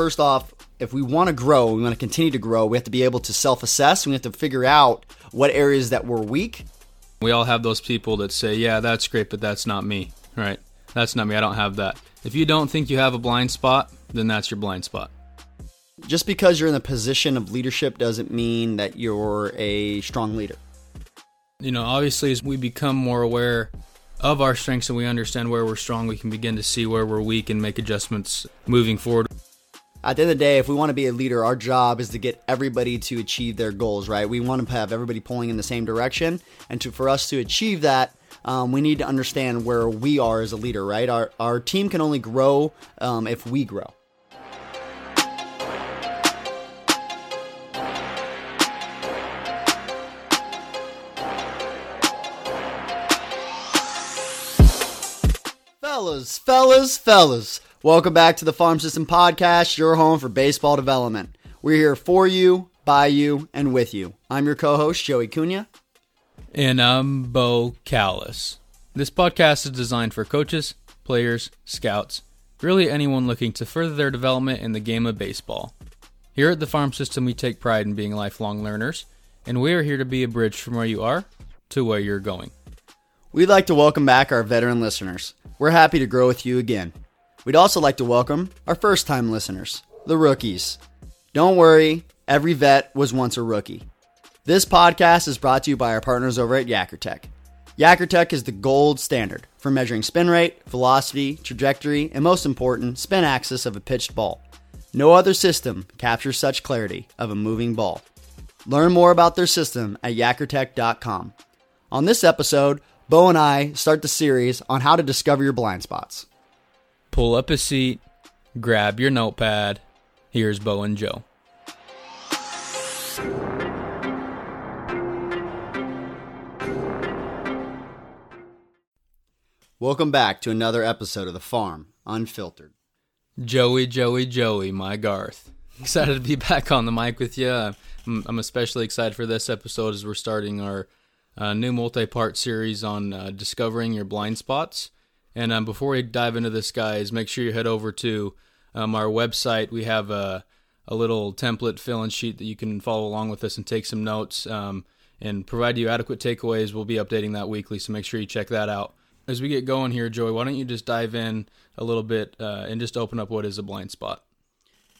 first off, if we want to grow, we want to continue to grow, we have to be able to self assess. We have to figure out what areas that we're weak. We all have those people that say, yeah, that's great, but that's not me, right? That's not me. I don't have that. If you don't think you have a blind spot, then that's your blind spot. Just because you're in the position of leadership doesn't mean that you're a strong leader. You know, obviously, as we become more aware of our strengths and we understand where we're strong, we can begin to see where we're weak and make adjustments moving forward. At the end of the day, if we want to be a leader, our job is to get everybody to achieve their goals, right? We want to have everybody pulling in the same direction. And to, for us to achieve that, um, we need to understand where we are as a leader, right? Our, our team can only grow um, if we grow. Fellas, fellas, fellas, welcome back to the Farm System Podcast, your home for baseball development. We're here for you, by you, and with you. I'm your co host, Joey Cunha. And I'm Beau Kallas. This podcast is designed for coaches, players, scouts, really anyone looking to further their development in the game of baseball. Here at the Farm System, we take pride in being lifelong learners, and we are here to be a bridge from where you are to where you're going. We'd like to welcome back our veteran listeners. We're happy to grow with you again. We'd also like to welcome our first time listeners, the rookies. Don't worry, every vet was once a rookie. This podcast is brought to you by our partners over at YakkerTech. YakkerTech is the gold standard for measuring spin rate, velocity, trajectory, and most important, spin axis of a pitched ball. No other system captures such clarity of a moving ball. Learn more about their system at yakkertech.com. On this episode, Beau and I start the series on how to discover your blind spots. Pull up a seat, grab your notepad. Here's Beau and Joe. Welcome back to another episode of The Farm Unfiltered. Joey, Joey, Joey, my Garth. Excited to be back on the mic with you. I'm, I'm especially excited for this episode as we're starting our uh, new multi part series on uh, discovering your blind spots. And um, before we dive into this, guys, make sure you head over to um, our website. We have a, a little template fill in sheet that you can follow along with us and take some notes um, and provide you adequate takeaways. We'll be updating that weekly, so make sure you check that out. As we get going here, Joey, why don't you just dive in a little bit uh, and just open up what is a blind spot?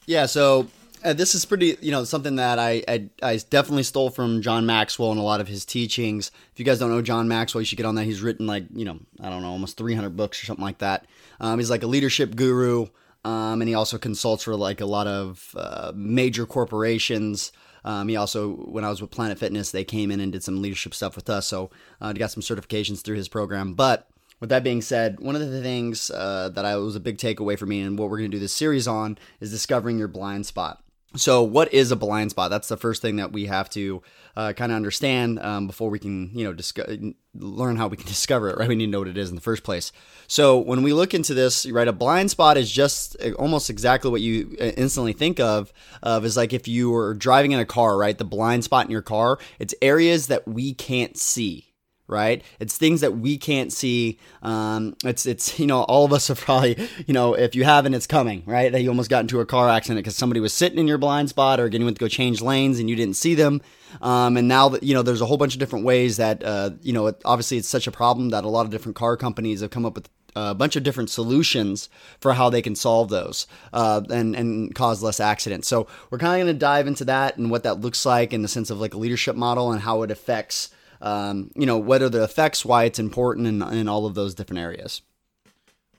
Yeah, so uh, this is pretty, you know, something that I, I, I definitely stole from John Maxwell and a lot of his teachings. If you guys don't know John Maxwell, you should get on that. He's written like, you know, I don't know, almost 300 books or something like that. Um, he's like a leadership guru, um, and he also consults for like a lot of uh, major corporations. Um, he also, when I was with Planet Fitness, they came in and did some leadership stuff with us. So uh, got some certifications through his program. But with that being said, one of the things uh, that I was a big takeaway for me and what we're going to do this series on is discovering your blind spot. So, what is a blind spot? That's the first thing that we have to uh, kind of understand um, before we can, you know, disco- learn how we can discover it. Right? We need to know what it is in the first place. So, when we look into this, right, a blind spot is just uh, almost exactly what you uh, instantly think of. Of is like if you were driving in a car, right? The blind spot in your car, it's areas that we can't see right? It's things that we can't see. Um, it's it's you know all of us have probably you know if you haven't, it's coming, right? That you almost got into a car accident because somebody was sitting in your blind spot or getting went to go change lanes and you didn't see them. Um, and now that you know, there's a whole bunch of different ways that uh, you know. It, obviously, it's such a problem that a lot of different car companies have come up with a bunch of different solutions for how they can solve those uh, and and cause less accidents. So we're kind of going to dive into that and what that looks like in the sense of like a leadership model and how it affects um, you know, what are the effects, why it's important, and all of those different areas.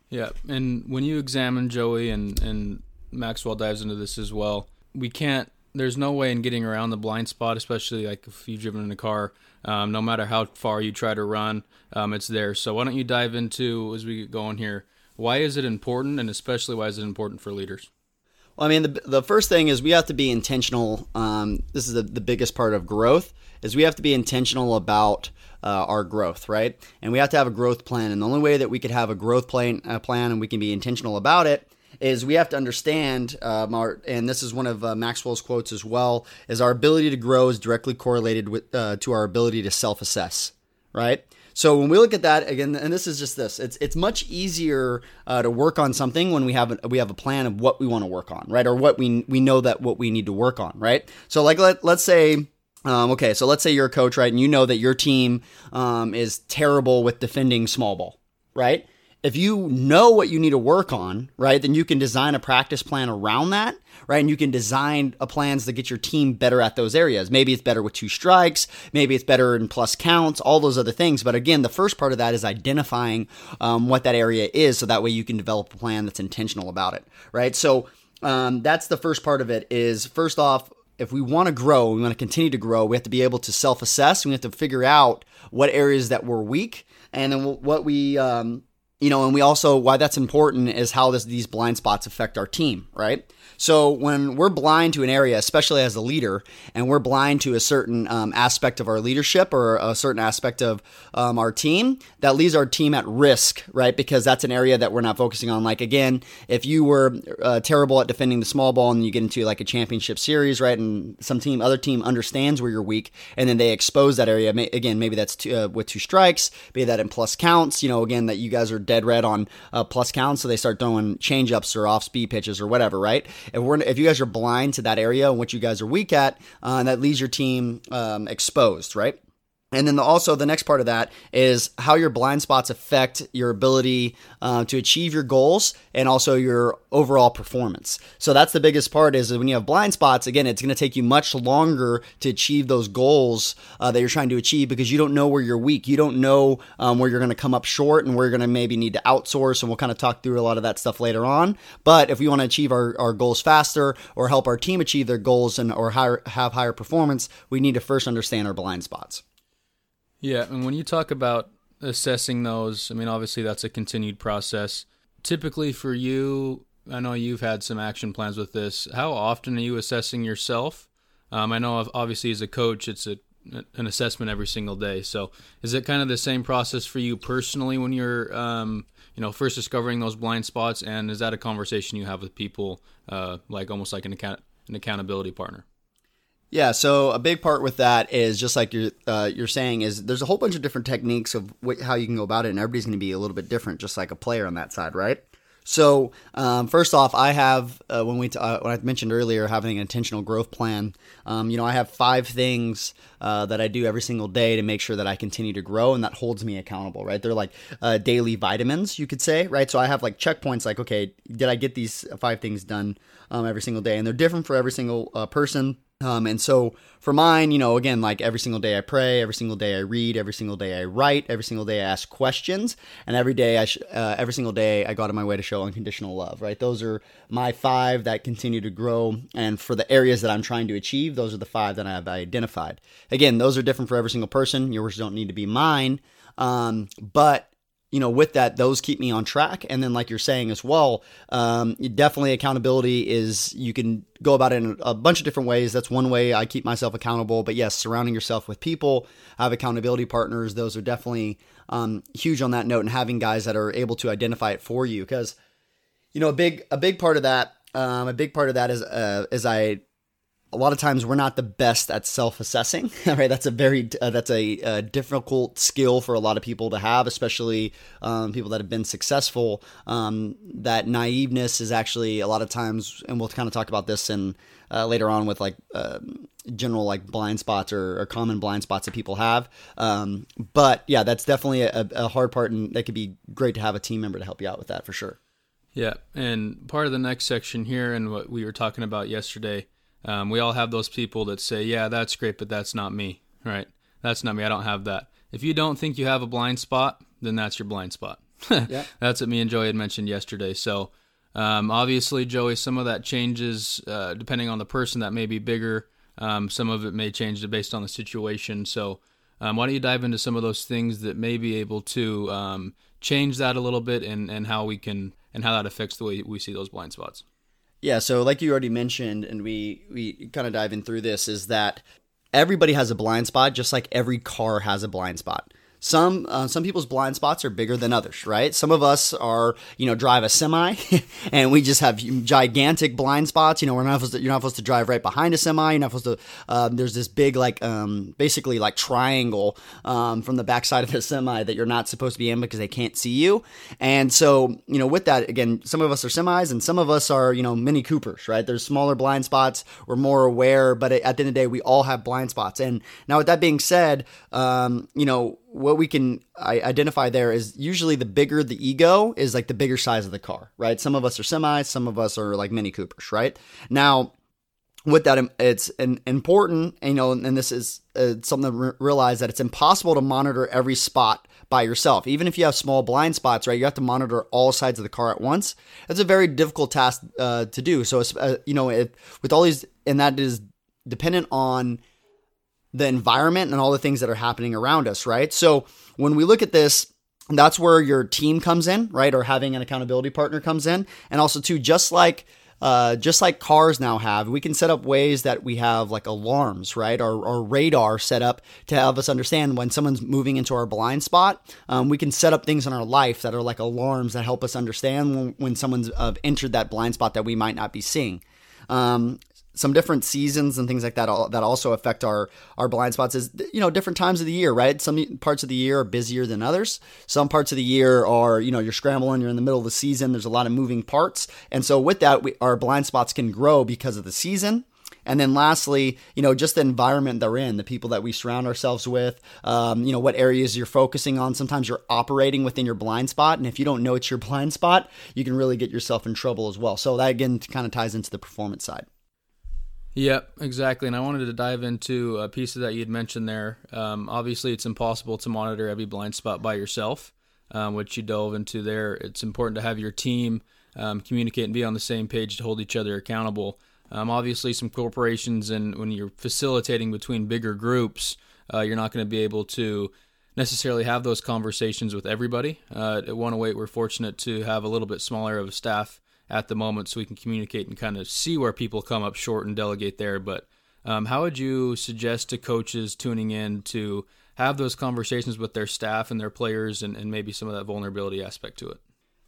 Yeah, and when you examine Joey and and Maxwell dives into this as well, we can't. There's no way in getting around the blind spot, especially like if you've driven in a car. Um, no matter how far you try to run, um, it's there. So why don't you dive into as we get going here? Why is it important, and especially why is it important for leaders? Well, I mean, the, the first thing is we have to be intentional. Um, this is the, the biggest part of growth is we have to be intentional about uh, our growth, right? And we have to have a growth plan. And the only way that we could have a growth plan, uh, plan and we can be intentional about it is we have to understand, um, our, and this is one of uh, Maxwell's quotes as well, is our ability to grow is directly correlated with uh, to our ability to self-assess, right? So when we look at that again, and this is just this, it's it's much easier uh, to work on something when we have a, we have a plan of what we want to work on, right? Or what we we know that what we need to work on, right? So like let let's say. Um, okay, so let's say you're a coach, right, and you know that your team um, is terrible with defending small ball, right? If you know what you need to work on, right, then you can design a practice plan around that, right? And you can design a plans to get your team better at those areas. Maybe it's better with two strikes, maybe it's better in plus counts, all those other things. But again, the first part of that is identifying um, what that area is, so that way you can develop a plan that's intentional about it, right? So um, that's the first part of it. Is first off, if we want to grow, we want to continue to grow, we have to be able to self-assess. We have to figure out what areas that we're weak, and then what we um, you know, and we also why that's important is how this, these blind spots affect our team, right? So when we're blind to an area, especially as a leader, and we're blind to a certain um, aspect of our leadership or a certain aspect of um, our team, that leaves our team at risk, right? Because that's an area that we're not focusing on. Like again, if you were uh, terrible at defending the small ball and you get into like a championship series, right, and some team, other team understands where you're weak, and then they expose that area. Again, maybe that's two, uh, with two strikes, maybe that in plus counts. You know, again that you guys are dead red on uh, plus counts, so they start throwing change ups or off speed pitches or whatever, right? If we're if you guys are blind to that area and what you guys are weak at, uh, that leaves your team um, exposed, right? And then the, also the next part of that is how your blind spots affect your ability uh, to achieve your goals and also your overall performance. So that's the biggest part is when you have blind spots, again, it's going to take you much longer to achieve those goals uh, that you're trying to achieve because you don't know where you're weak. You don't know um, where you're going to come up short and where you're going to maybe need to outsource. And we'll kind of talk through a lot of that stuff later on. But if we want to achieve our, our goals faster or help our team achieve their goals and or higher, have higher performance, we need to first understand our blind spots. Yeah, and when you talk about assessing those, I mean, obviously that's a continued process. Typically for you, I know you've had some action plans with this. How often are you assessing yourself? Um, I know obviously as a coach, it's a an assessment every single day. So is it kind of the same process for you personally when you're, um, you know, first discovering those blind spots? And is that a conversation you have with people, uh, like almost like an account an accountability partner? Yeah, so a big part with that is just like you're uh, you're saying is there's a whole bunch of different techniques of how you can go about it, and everybody's going to be a little bit different, just like a player on that side, right? So um, first off, I have uh, when we t- uh, when I mentioned earlier having an intentional growth plan. Um, you know, I have five things uh, that I do every single day to make sure that I continue to grow, and that holds me accountable. Right? They're like uh, daily vitamins, you could say. Right? So I have like checkpoints, like okay, did I get these five things done um, every single day? And they're different for every single uh, person. Um, and so for mine, you know, again, like every single day I pray, every single day I read, every single day I write, every single day I ask questions, and every day I, sh- uh, every single day I go out of my way to show unconditional love. Right? Those are my five that continue to grow, and for the areas that I'm trying to achieve, those are the five that I have identified. Again, those are different for every single person. Yours don't need to be mine, um, but you know, with that, those keep me on track. And then, like you're saying as well, um, definitely accountability is you can go about it in a bunch of different ways. That's one way I keep myself accountable. But yes, surrounding yourself with people, I have accountability partners, those are definitely um, huge on that note. And having guys that are able to identify it for you, because you know, a big a big part of that, um, a big part of that is uh, is I a lot of times we're not the best at self-assessing right? That's a very uh, that's a, a, difficult skill for a lot of people to have especially um, people that have been successful. Um, that naiveness is actually a lot of times and we'll kind of talk about this in uh, later on with like uh, general like blind spots or, or, common blind spots that people have. Um, but yeah that's definitely a, a hard part and that could be great to have a team member to help you out with that for sure. Yeah and part of the next section here and what we were talking about yesterday um, we all have those people that say, "Yeah, that's great, but that's not me." Right? That's not me. I don't have that. If you don't think you have a blind spot, then that's your blind spot. yeah. That's what me and Joey had mentioned yesterday. So, um, obviously, Joey, some of that changes uh, depending on the person. That may be bigger. Um, some of it may change based on the situation. So, um, why don't you dive into some of those things that may be able to um, change that a little bit, and and how we can and how that affects the way we see those blind spots. Yeah, so like you already mentioned, and we we kind of dive in through this, is that everybody has a blind spot, just like every car has a blind spot. Some uh, some people's blind spots are bigger than others, right? Some of us are, you know, drive a semi, and we just have gigantic blind spots. You know, we're not supposed to, you're not supposed to drive right behind a semi. You're not supposed to. Um, there's this big like um, basically like triangle um, from the backside of the semi that you're not supposed to be in because they can't see you. And so you know, with that again, some of us are semis and some of us are you know Mini Coopers, right? There's smaller blind spots. We're more aware, but at the end of the day, we all have blind spots. And now with that being said, um, you know what we can identify there is usually the bigger the ego is like the bigger size of the car, right? Some of us are semis, some of us are like Mini Coopers, right? Now, with that, it's an important, you know, and this is uh, something to realize that it's impossible to monitor every spot by yourself. Even if you have small blind spots, right, you have to monitor all sides of the car at once. It's a very difficult task uh, to do. So, uh, you know, it, with all these, and that is dependent on the environment and all the things that are happening around us, right? So when we look at this, that's where your team comes in, right? Or having an accountability partner comes in. And also too, just like uh, just like cars now have, we can set up ways that we have like alarms, right? Or, or radar set up to help us understand when someone's moving into our blind spot. Um, we can set up things in our life that are like alarms that help us understand when, when someone's uh, entered that blind spot that we might not be seeing. Um, some different seasons and things like that that also affect our our blind spots is you know different times of the year right some parts of the year are busier than others some parts of the year are you know you're scrambling you're in the middle of the season there's a lot of moving parts and so with that we, our blind spots can grow because of the season and then lastly, you know, just the environment they're in, the people that we surround ourselves with, um, you know, what areas you're focusing on. Sometimes you're operating within your blind spot. And if you don't know it's your blind spot, you can really get yourself in trouble as well. So that again kind of ties into the performance side. Yep, exactly. And I wanted to dive into a piece of that you'd mentioned there. Um, obviously, it's impossible to monitor every blind spot by yourself, um, which you dove into there. It's important to have your team um, communicate and be on the same page to hold each other accountable. Um, obviously, some corporations and when you're facilitating between bigger groups, uh, you're not going to be able to necessarily have those conversations with everybody. Uh, at 108, we're fortunate to have a little bit smaller of a staff at the moment so we can communicate and kind of see where people come up short and delegate there. But um, how would you suggest to coaches tuning in to have those conversations with their staff and their players and, and maybe some of that vulnerability aspect to it?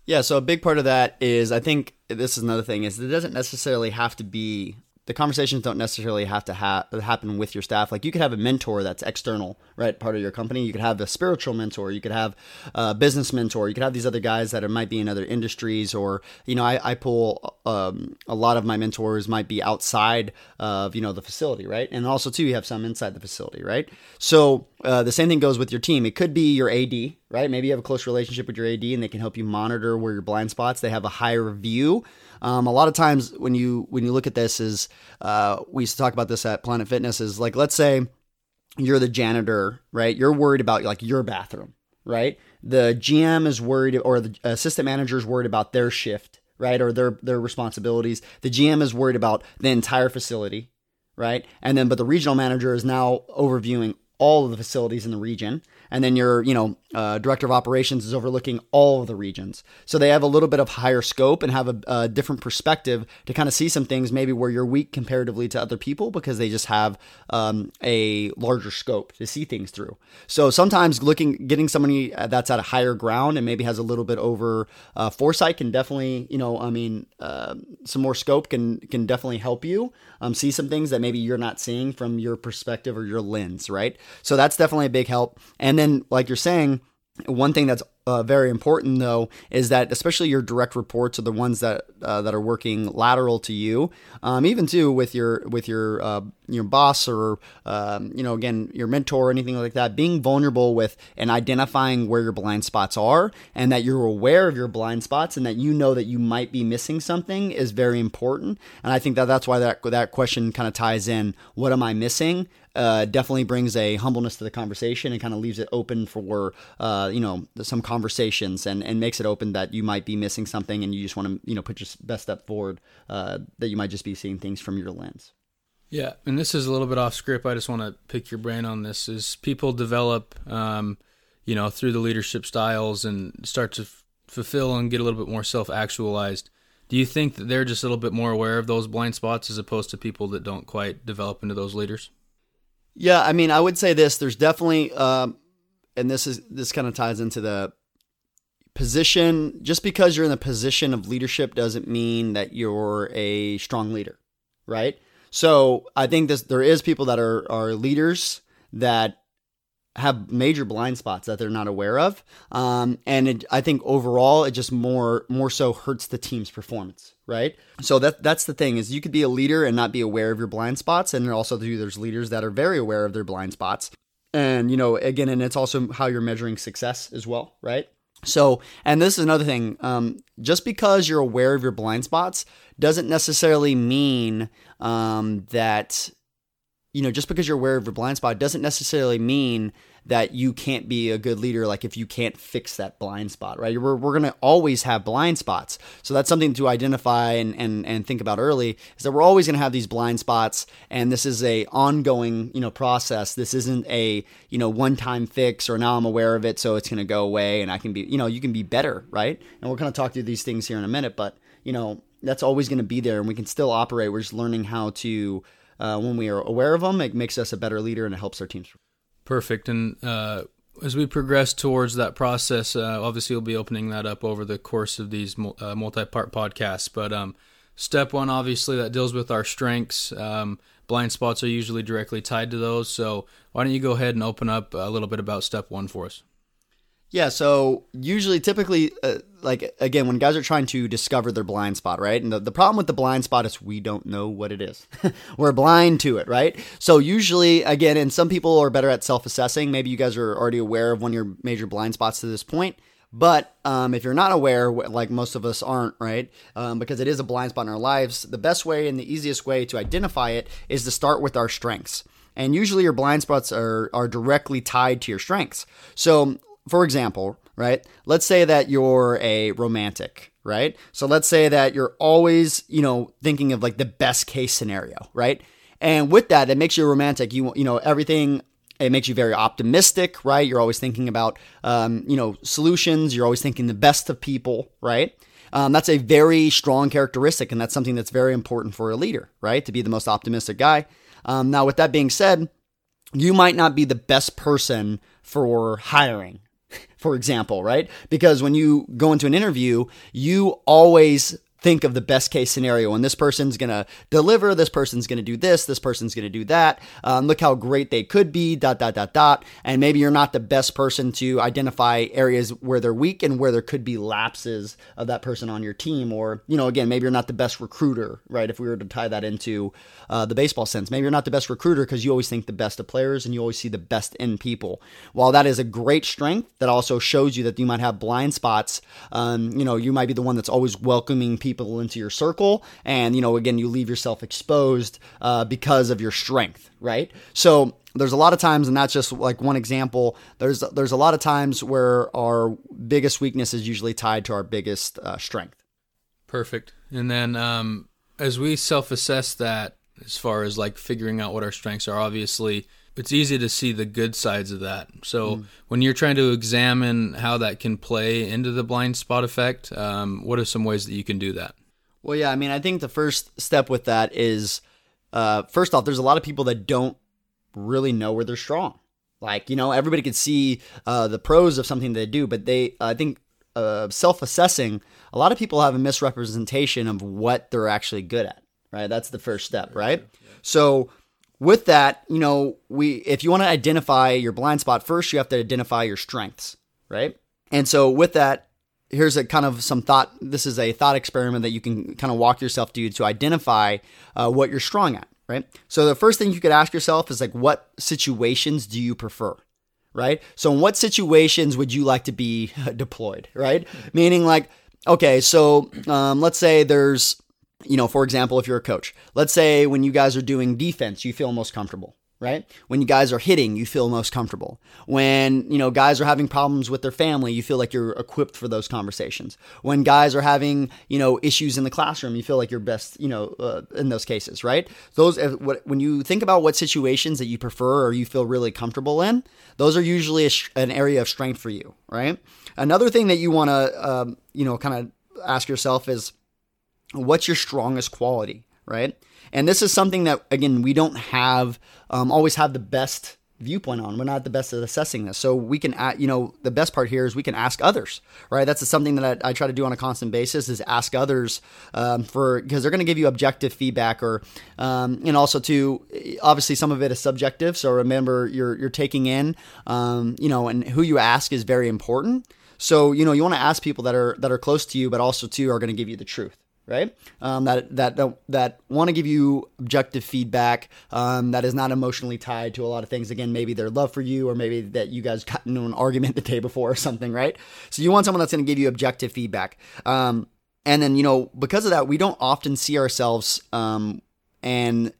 Yeah, so a big part of that is I think this is another thing is it doesn't necessarily have to be the conversations don't necessarily have to ha- happen with your staff. Like you could have a mentor that's external, right, part of your company. You could have a spiritual mentor. You could have a business mentor. You could have these other guys that are, might be in other industries, or you know, I, I pull um, a lot of my mentors might be outside of you know the facility, right, and also too you have some inside the facility, right. So uh, the same thing goes with your team. It could be your AD, right? Maybe you have a close relationship with your AD, and they can help you monitor where your blind spots. They have a higher view um, a lot of times when you when you look at this is uh, we used to talk about this at Planet Fitness is like let's say you're the janitor, right? You're worried about like your bathroom, right? The GM is worried or the assistant manager is worried about their shift, right? Or their their responsibilities. The GM is worried about the entire facility, right? And then but the regional manager is now overviewing all of the facilities in the region and then your you know uh, director of operations is overlooking all of the regions. So they have a little bit of higher scope and have a, a, different perspective to kind of see some things maybe where you're weak comparatively to other people because they just have um, a larger scope to see things through. So sometimes looking getting somebody that's at a higher ground and maybe has a little bit over uh, foresight can definitely you know i mean uh, some more scope can can definitely help you um, see some things that maybe you're not seeing from your perspective or your lens right? So that's definitely a big help. And then then, like you're saying, one thing that's uh, very important though is that especially your direct reports are the ones that uh, that are working lateral to you. Um, even too with your with your uh, your boss or um, you know again your mentor or anything like that being vulnerable with and identifying where your blind spots are and that you're aware of your blind spots and that you know that you might be missing something is very important and I think that that's why that that question kind of ties in what am I missing uh, definitely brings a humbleness to the conversation and kind of leaves it open for uh, you know some conversations and, and makes it open that you might be missing something and you just want to you know put your best step forward uh, that you might just be seeing things from your lens. Yeah, and this is a little bit off script. I just want to pick your brain on this. Is people develop, um, you know, through the leadership styles and start to f- fulfill and get a little bit more self actualized. Do you think that they're just a little bit more aware of those blind spots as opposed to people that don't quite develop into those leaders? Yeah, I mean, I would say this. There's definitely, uh, and this is this kind of ties into the position just because you're in the position of leadership doesn't mean that you're a strong leader right so i think this there is people that are are leaders that have major blind spots that they're not aware of. Um, and it, i think overall it just more more so hurts the team's performance right? So that that's the thing is you could be a leader and not be aware of your blind spots. And also there's leaders that are very aware of their blind spots. And you know again and it's also how you're measuring success as well right so, and this is another thing. Um, just because you're aware of your blind spots doesn't necessarily mean um, that, you know, just because you're aware of your blind spot doesn't necessarily mean that you can't be a good leader like if you can't fix that blind spot right? We're, we're going to always have blind spots. So that's something to identify and, and, and think about early is that we're always going to have these blind spots and this is a ongoing you know process. This isn't a you know one time fix or now i'm aware of it so it's going to go away and i can be you know you can be better right? And we're going to talk through these things here in a minute but you know that's always going to be there and we can still operate. We're just learning how to uh, when we are aware of them it makes us a better leader and it helps our teams Perfect. And uh, as we progress towards that process, uh, obviously we'll be opening that up over the course of these uh, multi-part podcasts. But um, step one, obviously, that deals with our strengths. Um, blind spots are usually directly tied to those. So why don't you go ahead and open up a little bit about step one for us? Yeah, so usually, typically, uh, like again, when guys are trying to discover their blind spot, right? And the, the problem with the blind spot is we don't know what it is. We're blind to it, right? So usually, again, and some people are better at self-assessing. Maybe you guys are already aware of one of your major blind spots to this point. But um, if you're not aware, like most of us aren't, right? Um, because it is a blind spot in our lives, the best way and the easiest way to identify it is to start with our strengths. And usually your blind spots are, are directly tied to your strengths. So for example, right? Let's say that you're a romantic, right? So let's say that you're always, you know, thinking of like the best case scenario, right? And with that, it makes you romantic. You you know everything. It makes you very optimistic, right? You're always thinking about, um, you know, solutions. You're always thinking the best of people, right? Um, that's a very strong characteristic, and that's something that's very important for a leader, right? To be the most optimistic guy. Um, now, with that being said, you might not be the best person for hiring, for example, right? Because when you go into an interview, you always think of the best case scenario and this person's going to deliver this person's going to do this this person's going to do that. Um, look how great they could be dot dot dot dot. And maybe you're not the best person to identify areas where they're weak and where there could be lapses of that person on your team. Or you know again maybe you're not the best recruiter right? If we were to tie that into uh, the baseball sense maybe you're not the best recruiter because you always think the best of players and you always see the best in people. While that is a great strength that also shows you that you might have blind spots um, you know you might be the one that's always welcoming people people into your circle. And, you know, again, you leave yourself exposed uh, because of your strength, right? So there's a lot of times, and that's just like one example. There's there's a lot of times where our biggest weakness is usually tied to our biggest uh, strength. Perfect. And then um, as we self-assess that, as far as like figuring out what our strengths are, obviously it's easy to see the good sides of that. So mm. when you're trying to examine how that can play into the blind spot effect, um, what are some ways that you can do that? Well, yeah, I mean, I think the first step with that is, uh, first off, there's a lot of people that don't really know where they're strong. Like, you know, everybody can see uh, the pros of something they do, but they, I think, uh, self-assessing, a lot of people have a misrepresentation of what they're actually good at. Right, that's the first step. Right, so with that, you know, we if you want to identify your blind spot first, you have to identify your strengths, right? And so with that, here's a kind of some thought. This is a thought experiment that you can kind of walk yourself through to identify uh, what you're strong at, right? So the first thing you could ask yourself is like, what situations do you prefer? Right. So, in what situations would you like to be deployed? Right. Meaning, like, okay, so um, let's say there's you know, for example, if you're a coach, let's say when you guys are doing defense, you feel most comfortable, right? When you guys are hitting, you feel most comfortable. When, you know, guys are having problems with their family, you feel like you're equipped for those conversations. When guys are having, you know, issues in the classroom, you feel like you're best, you know, uh, in those cases, right? Those, when you think about what situations that you prefer or you feel really comfortable in, those are usually an area of strength for you, right? Another thing that you want to, um, you know, kind of ask yourself is, what's your strongest quality, right? And this is something that again we don't have um, always have the best viewpoint on. We're not the best at assessing this. So we can, you know, the best part here is we can ask others, right? That's something that I, I try to do on a constant basis is ask others um, for because they're going to give you objective feedback or, um, and also to obviously some of it is subjective. So remember you're you're taking in, um, you know, and who you ask is very important. So you know you want to ask people that are that are close to you, but also too are going to give you the truth right? Um, that that that, want to give you objective feedback um, that is not emotionally tied to a lot of things. Again, maybe their love for you, or maybe that you guys got into an argument the day before or something, right? So you want someone that's going to give you objective feedback. Um, and then you know because of that, we don't often see ourselves um, and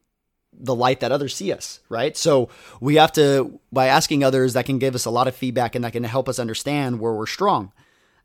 the light that others see us, right? So we have to by asking others that can give us a lot of feedback and that can help us understand where we're strong.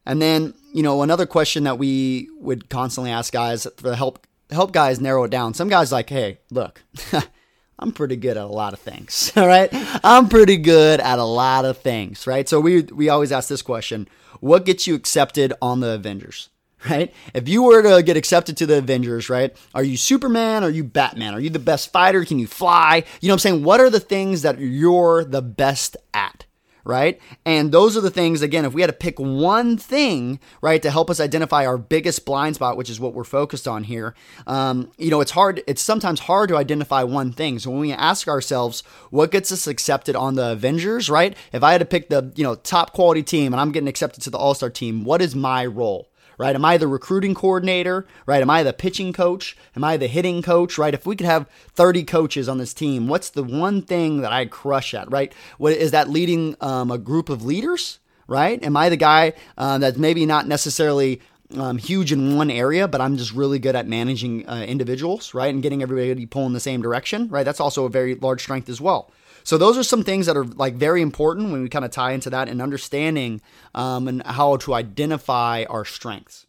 And then, you know, another question that we would constantly ask guys for help help guys narrow it down. Some guys like, hey, look, I'm pretty good at a lot of things. All right. I'm pretty good at a lot of things. Right. So we we always ask this question: What gets you accepted on the Avengers? Right? If you were to get accepted to the Avengers, right? Are you Superman? Are you Batman? Are you the best fighter? Can you fly? You know what I'm saying? What are the things that you're the best at? Right? And those are the things, again, if we had to pick one thing, right, to help us identify our biggest blind spot, which is what we're focused on here, um, you know, it's hard, it's sometimes hard to identify one thing. So when we ask ourselves, what gets us accepted on the Avengers, right? If I had to pick the, you know, top quality team and I'm getting accepted to the All Star team, what is my role? Right? Am I the recruiting coordinator, right? Am I the pitching coach? Am I the hitting coach, right? If we could have 30 coaches on this team, what's the one thing that I crush at, right? What is that leading um, a group of leaders, right? Am I the guy uh, that's maybe not necessarily um, huge in one area, but I'm just really good at managing uh, individuals, right? And getting everybody pulling the same direction, right? That's also a very large strength as well. So those are some things that are like very important when we kind of tie into that and understanding um, and how to identify our strengths.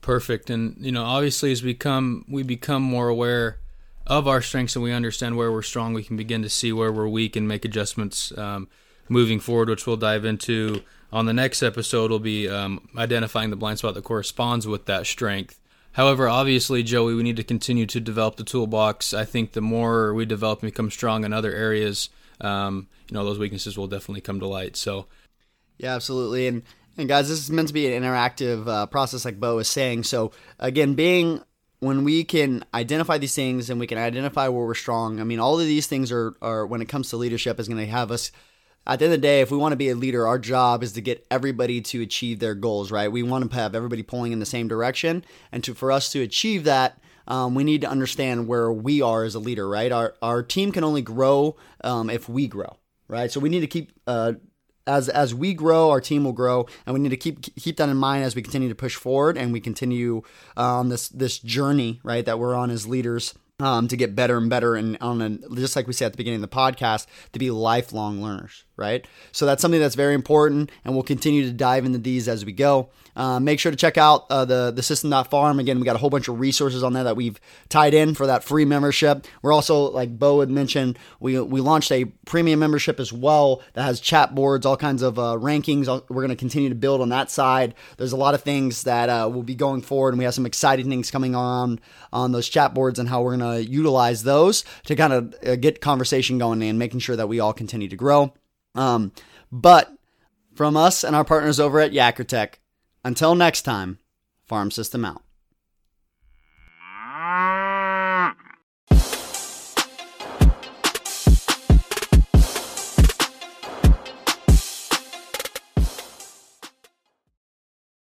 Perfect, and you know, obviously, as we become we become more aware of our strengths and we understand where we're strong, we can begin to see where we're weak and make adjustments um, moving forward, which we'll dive into on the next episode. Will be um, identifying the blind spot that corresponds with that strength. However, obviously, Joey, we need to continue to develop the toolbox. I think the more we develop and become strong in other areas, um, you know, those weaknesses will definitely come to light. So, yeah, absolutely. And and guys, this is meant to be an interactive uh, process, like Beau was saying. So again, being when we can identify these things and we can identify where we're strong. I mean, all of these things are are when it comes to leadership is going to have us. At the end of the day, if we want to be a leader, our job is to get everybody to achieve their goals, right? We want to have everybody pulling in the same direction, and to for us to achieve that, um, we need to understand where we are as a leader, right? Our our team can only grow um, if we grow, right? So we need to keep uh, as as we grow, our team will grow, and we need to keep keep that in mind as we continue to push forward and we continue on um, this this journey, right, that we're on as leaders. Um, to get better and better, and on a, just like we said at the beginning of the podcast, to be lifelong learners, right? So that's something that's very important, and we'll continue to dive into these as we go. Uh, make sure to check out uh, the the system.farm. Again, we got a whole bunch of resources on there that we've tied in for that free membership. We're also, like Beau had mentioned, we we launched a premium membership as well that has chat boards, all kinds of uh, rankings. We're going to continue to build on that side. There's a lot of things that uh, will be going forward, and we have some exciting things coming on on those chat boards and how we're going to utilize those to kind of uh, get conversation going and making sure that we all continue to grow. Um, but from us and our partners over at Yakkertech, until next time, Farm System out.